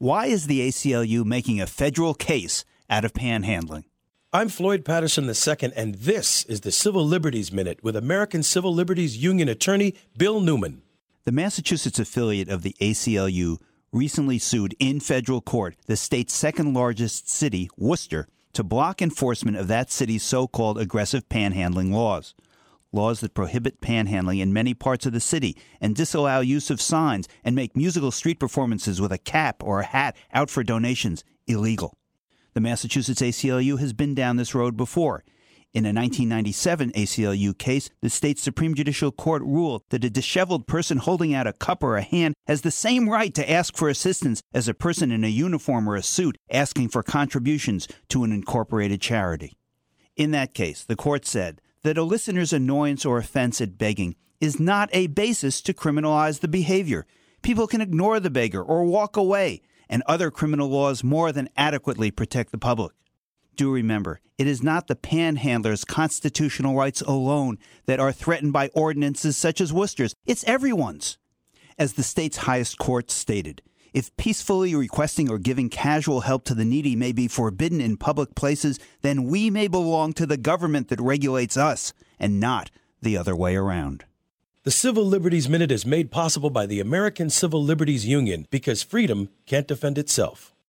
Why is the ACLU making a federal case out of panhandling? I'm Floyd Patterson II, and this is the Civil Liberties Minute with American Civil Liberties Union attorney Bill Newman. The Massachusetts affiliate of the ACLU recently sued in federal court the state's second largest city, Worcester, to block enforcement of that city's so called aggressive panhandling laws laws that prohibit panhandling in many parts of the city and disallow use of signs and make musical street performances with a cap or a hat out for donations illegal. The Massachusetts ACLU has been down this road before. In a 1997 ACLU case, the state Supreme Judicial Court ruled that a disheveled person holding out a cup or a hand has the same right to ask for assistance as a person in a uniform or a suit asking for contributions to an incorporated charity. In that case, the court said that a listener's annoyance or offense at begging is not a basis to criminalize the behavior. People can ignore the beggar or walk away, and other criminal laws more than adequately protect the public. Do remember, it is not the panhandler's constitutional rights alone that are threatened by ordinances such as Worcester's, it's everyone's. As the state's highest court stated, if peacefully requesting or giving casual help to the needy may be forbidden in public places, then we may belong to the government that regulates us and not the other way around. The Civil Liberties Minute is made possible by the American Civil Liberties Union because freedom can't defend itself.